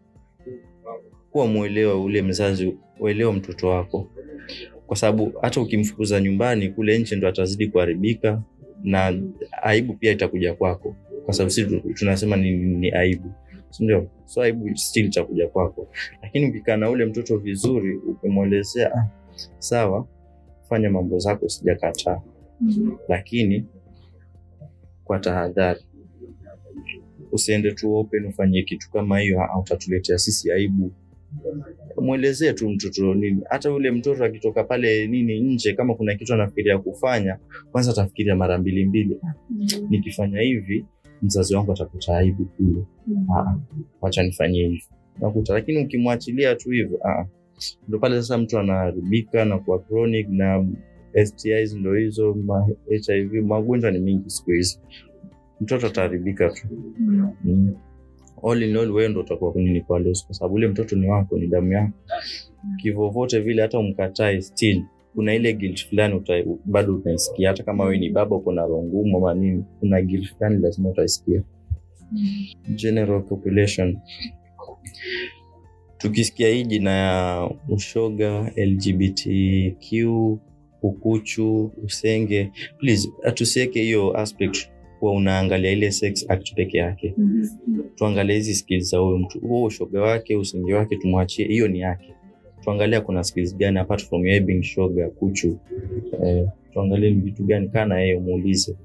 Kuwa mwelewa ule mzazi uelewa mtoto wako. Kwa sababu hata ukimfukuza nyumbani kule nje ndo atazidi kuharibika na aibu pia itakuja kwako kwa sababu sisi tunasema ni, ni aibu. Sindio so aibu still itakuja kwako. Lakini ukikaa na ule mtoto vizuri ukimwelezea ah, sawa fanya mambo zako sijakataa. Lakini kwa tahadhari usiende tu open ufanye kitu kama hiyo ah, utatuletea sisi aibu. Mwelezee tu mtoto nini. Hata yule mtoto akitoka pale nini nje kama kuna kitu anafikiria kufanya kwanza atafikiria mara mbili mbili. Nikifanya hivi mzazi wangu atapata aibu kule. Ah, wacha nifanyie hivi nakuta lakini ukimwachilia tu hivyo ah, ndo pale sasa mtu anaharibika na kuwa chronic na STIs ndo hizo ma HIV magonjwa ni mingi siku hizi. Mtoto ataharibika tu. Mm. all in all wewe ndo utakuwa nini kwa loss kwa sababu ule mtoto ni wako ni damu yako. Kivovote vile hata umkatae still kuna ile guilt fulani bado utaisikia. Hata kama wewe ni baba uko na roho ngumu ama nini kuna guilt fulani lazima utaisikia. General population. Tukisikia hii jina ya ushoga lgbtq ukuchu usenge please tusiweke hiyo aspect kuwa unaangalia ile sex act peke yake. Tuangalie hizi skills za huyo mtu huo ushoga wake usenge wake tumwachie hiyo ni yake tuangalia kuna skills gani apart from yeye being shoga kuchu. Eh, tuangalie ni vitu gani kana yeye muulize,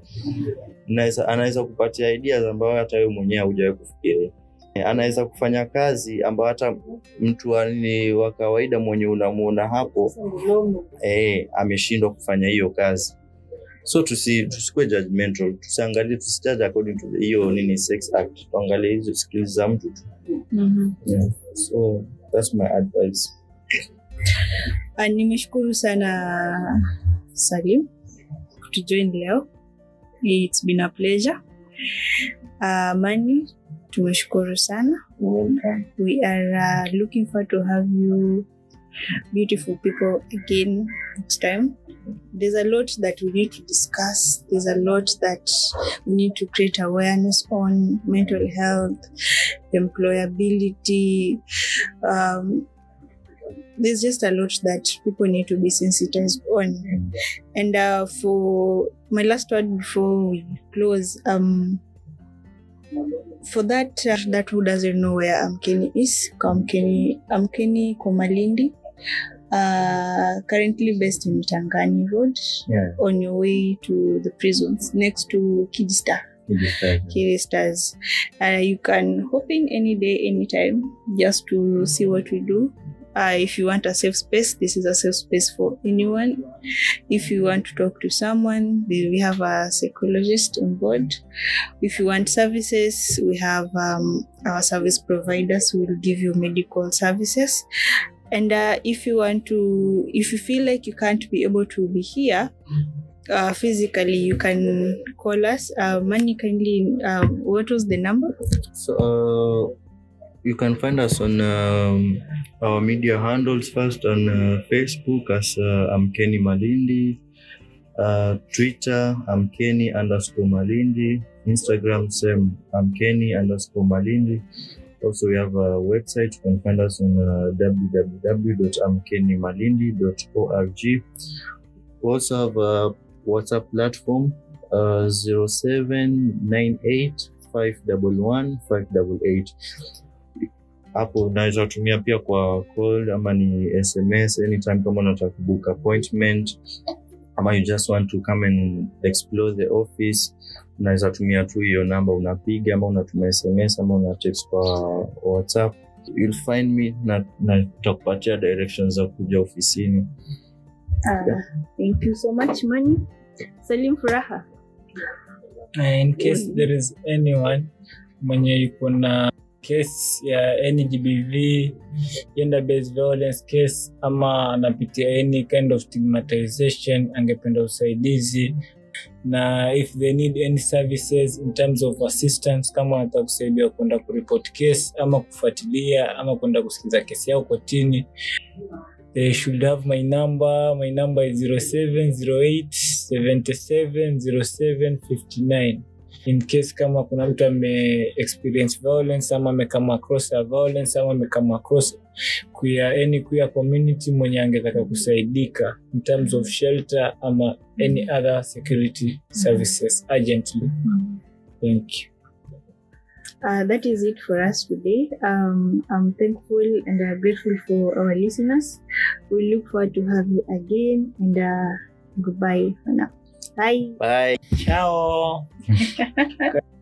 Anaweza- kupatia ideas ambayo hata wewe mwenyewe hujawahi kufikiria. Eh, anaweza kufanya kazi ambayo hata mtu wa wa kawaida mwenye unamuona hapo eh, ameshindwa kufanya hiyo kazi. So tusi, tusikuwe judgmental. Tusiangalie tusijudge according to hiyo nini sex act. Tuangalie hizo skills za mtu tu. Mhm. yeah. so that's my advice nimeshukuru sana Salim kutujoin leo. It's been a pleasure. Uh, Mani, tumeshukuru sana. We are uh, looking forward to have you beautiful people again next time. There's a lot that we need to discuss. There's a lot that we need to create awareness on mental health, employability, um, there's just a lot that people need to be sensitized on. And uh, for my last word before we close, um, for that uh, that who doesn't know where Amkeni is, Amkeni Amkeni Komalindi, uh, currently based in Tangani Road, yeah on your way to the prisons next to Kidstar. Kiri Stars. Uh, you can hop in any day, anytime, just to see what we do. Uh, if you want a safe space, this is a safe space for anyone. If you want to talk to someone, we have a psychologist on board. If you want services, we have um, our service providers who will give you medical services. And uh, if you want to, if you feel like you can't be able to be here, uh, physically, you can call us. Uh, Money kindly, um, what was the number? So uh, you can find us on um, our media handles first on uh, Facebook as uh, I'm Kenny Malindi, uh, Twitter I'm Kenny underscore Malindi, Instagram same I'm Kenny underscore Malindi. Also, we have a website. You can find us on uh, www.amkennymalindi.org. We also have a WhatsApp platform uh, 0798 511 588 hapo unaweza tumia pia kwa call ama ni sms anytime kama unataka kubook appointment ama you just want to come and explore the office unaweza tumia tu hiyo namba unapiga ama unatuma sms ama una text kwa whatsapp you'll find me na nitakupatia directions za kuja ofisini Uh, thank you so much, Money. Salim Furaha. Uh, in case there is anyone mwenye yuko na case ya NGBV gender based violence case ama anapitia any kind of stigmatization angependa usaidizi. Na if they need any services in terms of assistance kama wanataka kusaidia kwenda kuripot case ama kufuatilia ama kwenda kusikiza kesi yao kotini they should have my number. My number is 0708 77 07 59 in case kama kuna mtu ame experience violence ama amekama across a violence ama amekama across queer, any queer community mwenye angetaka kusaidika in terms of shelter ama any other security services urgently thank you Uh, that is it for us today. Um, I'm thankful and uh, grateful for our listeners. We look forward to have you again and uh, goodbye for now. Bye. bye ciao